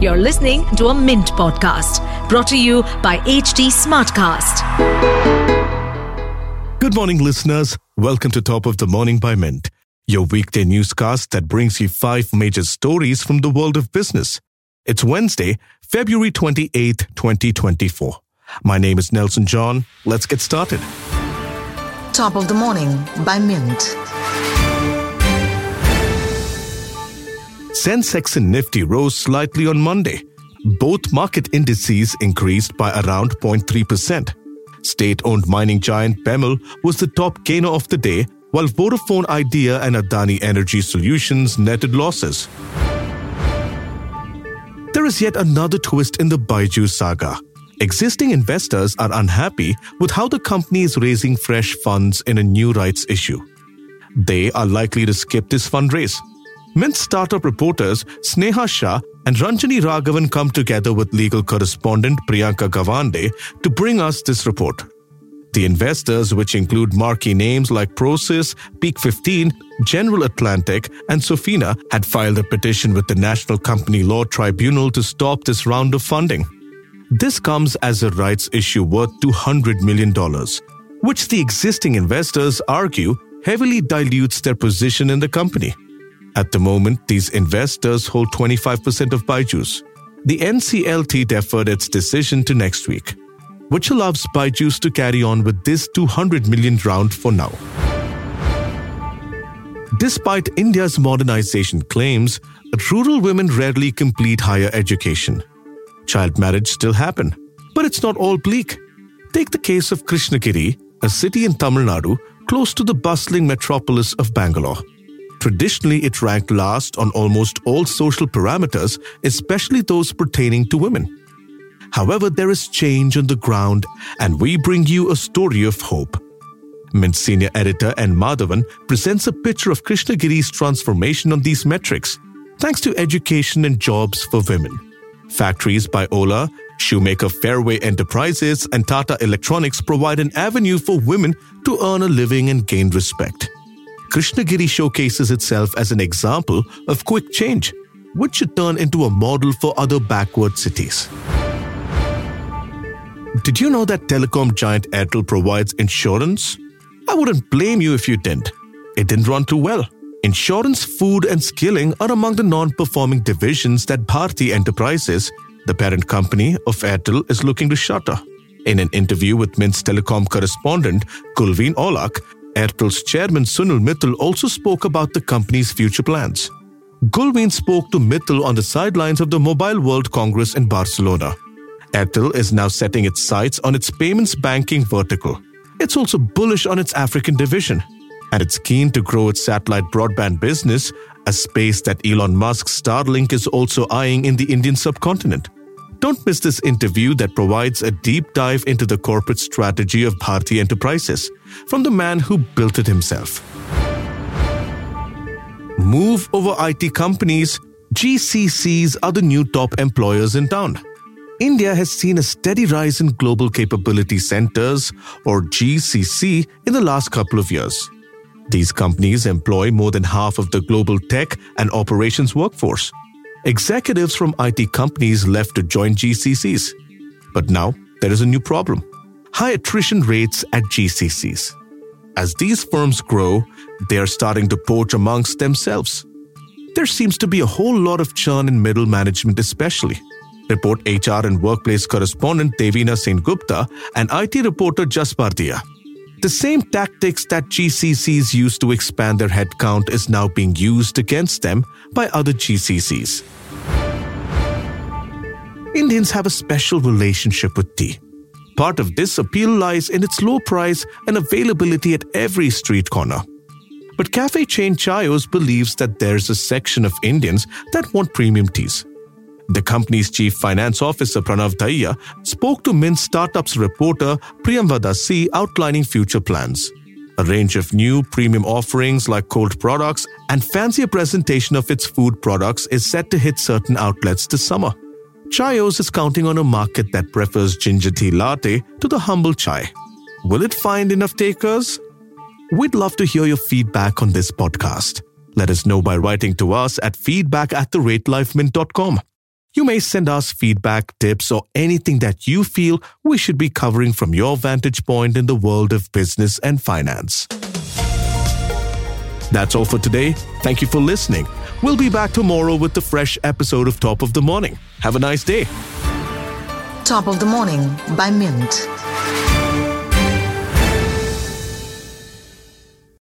You're listening to a Mint podcast brought to you by HT Smartcast. Good morning, listeners. Welcome to Top of the Morning by Mint, your weekday newscast that brings you five major stories from the world of business. It's Wednesday, February 28th, 2024. My name is Nelson John. Let's get started. Top of the Morning by Mint. Sensex and Nifty rose slightly on Monday. Both market indices increased by around 0.3%. State owned mining giant Bemel was the top gainer of the day, while Vodafone Idea and Adani Energy Solutions netted losses. There is yet another twist in the Byju's saga. Existing investors are unhappy with how the company is raising fresh funds in a new rights issue. They are likely to skip this fundraise. Mint startup reporters Sneha Shah and Ranjani Raghavan come together with legal correspondent Priyanka Gawande to bring us this report. The investors, which include marquee names like Prosus, Peak XV, General Atlantic, and Sofina, had filed a petition with the National Company Law Tribunal to stop this round of funding. This comes as a rights issue worth $200 million, which the existing investors argue heavily dilutes their position in the company. At the moment, these investors hold 25% of Byju's. The NCLT deferred its decision to next week, which allows Byju's to carry on with this 200 million round for now. Despite India's modernization claims, rural women rarely complete higher education. Child marriage still happen, but it's not all bleak. Take the case of Krishnagiri, a city in Tamil Nadu close to the bustling metropolis of Bangalore. Traditionally, it ranked last on almost all social parameters, especially those pertaining to women. However, there is change on the ground, and we bring you a story of hope. Mint senior editor N. Madhavan presents a picture of Krishnagiri's transformation on these metrics, thanks to education and jobs for women. Factories by Ola, shoemaker Fairway Enterprises, and Tata Electronics provide an avenue for women to earn a living and gain respect. Krishnagiri showcases itself as an example of quick change, which should turn into a model for other backward cities. Did you know that telecom giant Airtel provides insurance? I wouldn't blame you if you didn't. It didn't run too well. Insurance, food, and skilling are among the non performing divisions that Bharti Enterprises, the parent company of Airtel, is looking to shutter. In an interview with Mint's telecom correspondent, Gulveen Aulakh, Airtel's chairman Sunil Mittal also spoke about the company's future plans. Gulveen spoke to Mittal on the sidelines of the Mobile World Congress in Barcelona. Airtel is now setting its sights on its payments banking vertical. It's also bullish on its African division, and it's keen to grow its satellite broadband business, a space that Elon Musk's Starlink is also eyeing in the Indian subcontinent. Don't miss this interview that provides a deep dive into the corporate strategy of Bharti Enterprises from the man who built it himself. Move over IT companies, GCCs are the new top employers in town. India has seen a steady rise in global capability centers, or GCC, in the last couple of years. These companies employ more than half of the global tech and operations workforce. Executives from IT companies left to join GCCs. But now there is a new problem high attrition rates at GCCs. As these firms grow, they are starting to poach amongst themselves. There seems to be a whole lot of churn in middle management, especially. Report HR and workplace correspondent Devina Sengupta and IT reporter Jas Bardia. The same tactics that GCCs used to expand their headcount is now being used against them by other GCCs. Indians have a special relationship with tea. Part of this appeal lies in its low price and availability at every street corner. But cafe chain Chaayos believes that there's a section of Indians that want premium teas. The company's chief finance officer Pranav Daya spoke to Mint Startups reporter Priyamvada C outlining future plans. A range of new premium offerings like cold products and fancier presentation of its food products is set to hit certain outlets this summer. Chaayos is counting on a market that prefers ginger tea latte to the humble chai. Will it find enough takers? We'd love to hear your feedback on this podcast. Let us know by writing to us at feedback at the ratelifemint.com. You may send us feedback, tips, or anything that you feel we should be covering from your vantage point in the world of business and finance. That's all for today. Thank you for listening. We'll be back tomorrow with the fresh episode of Top of the Morning. Have a nice day. Top of the Morning by Mint.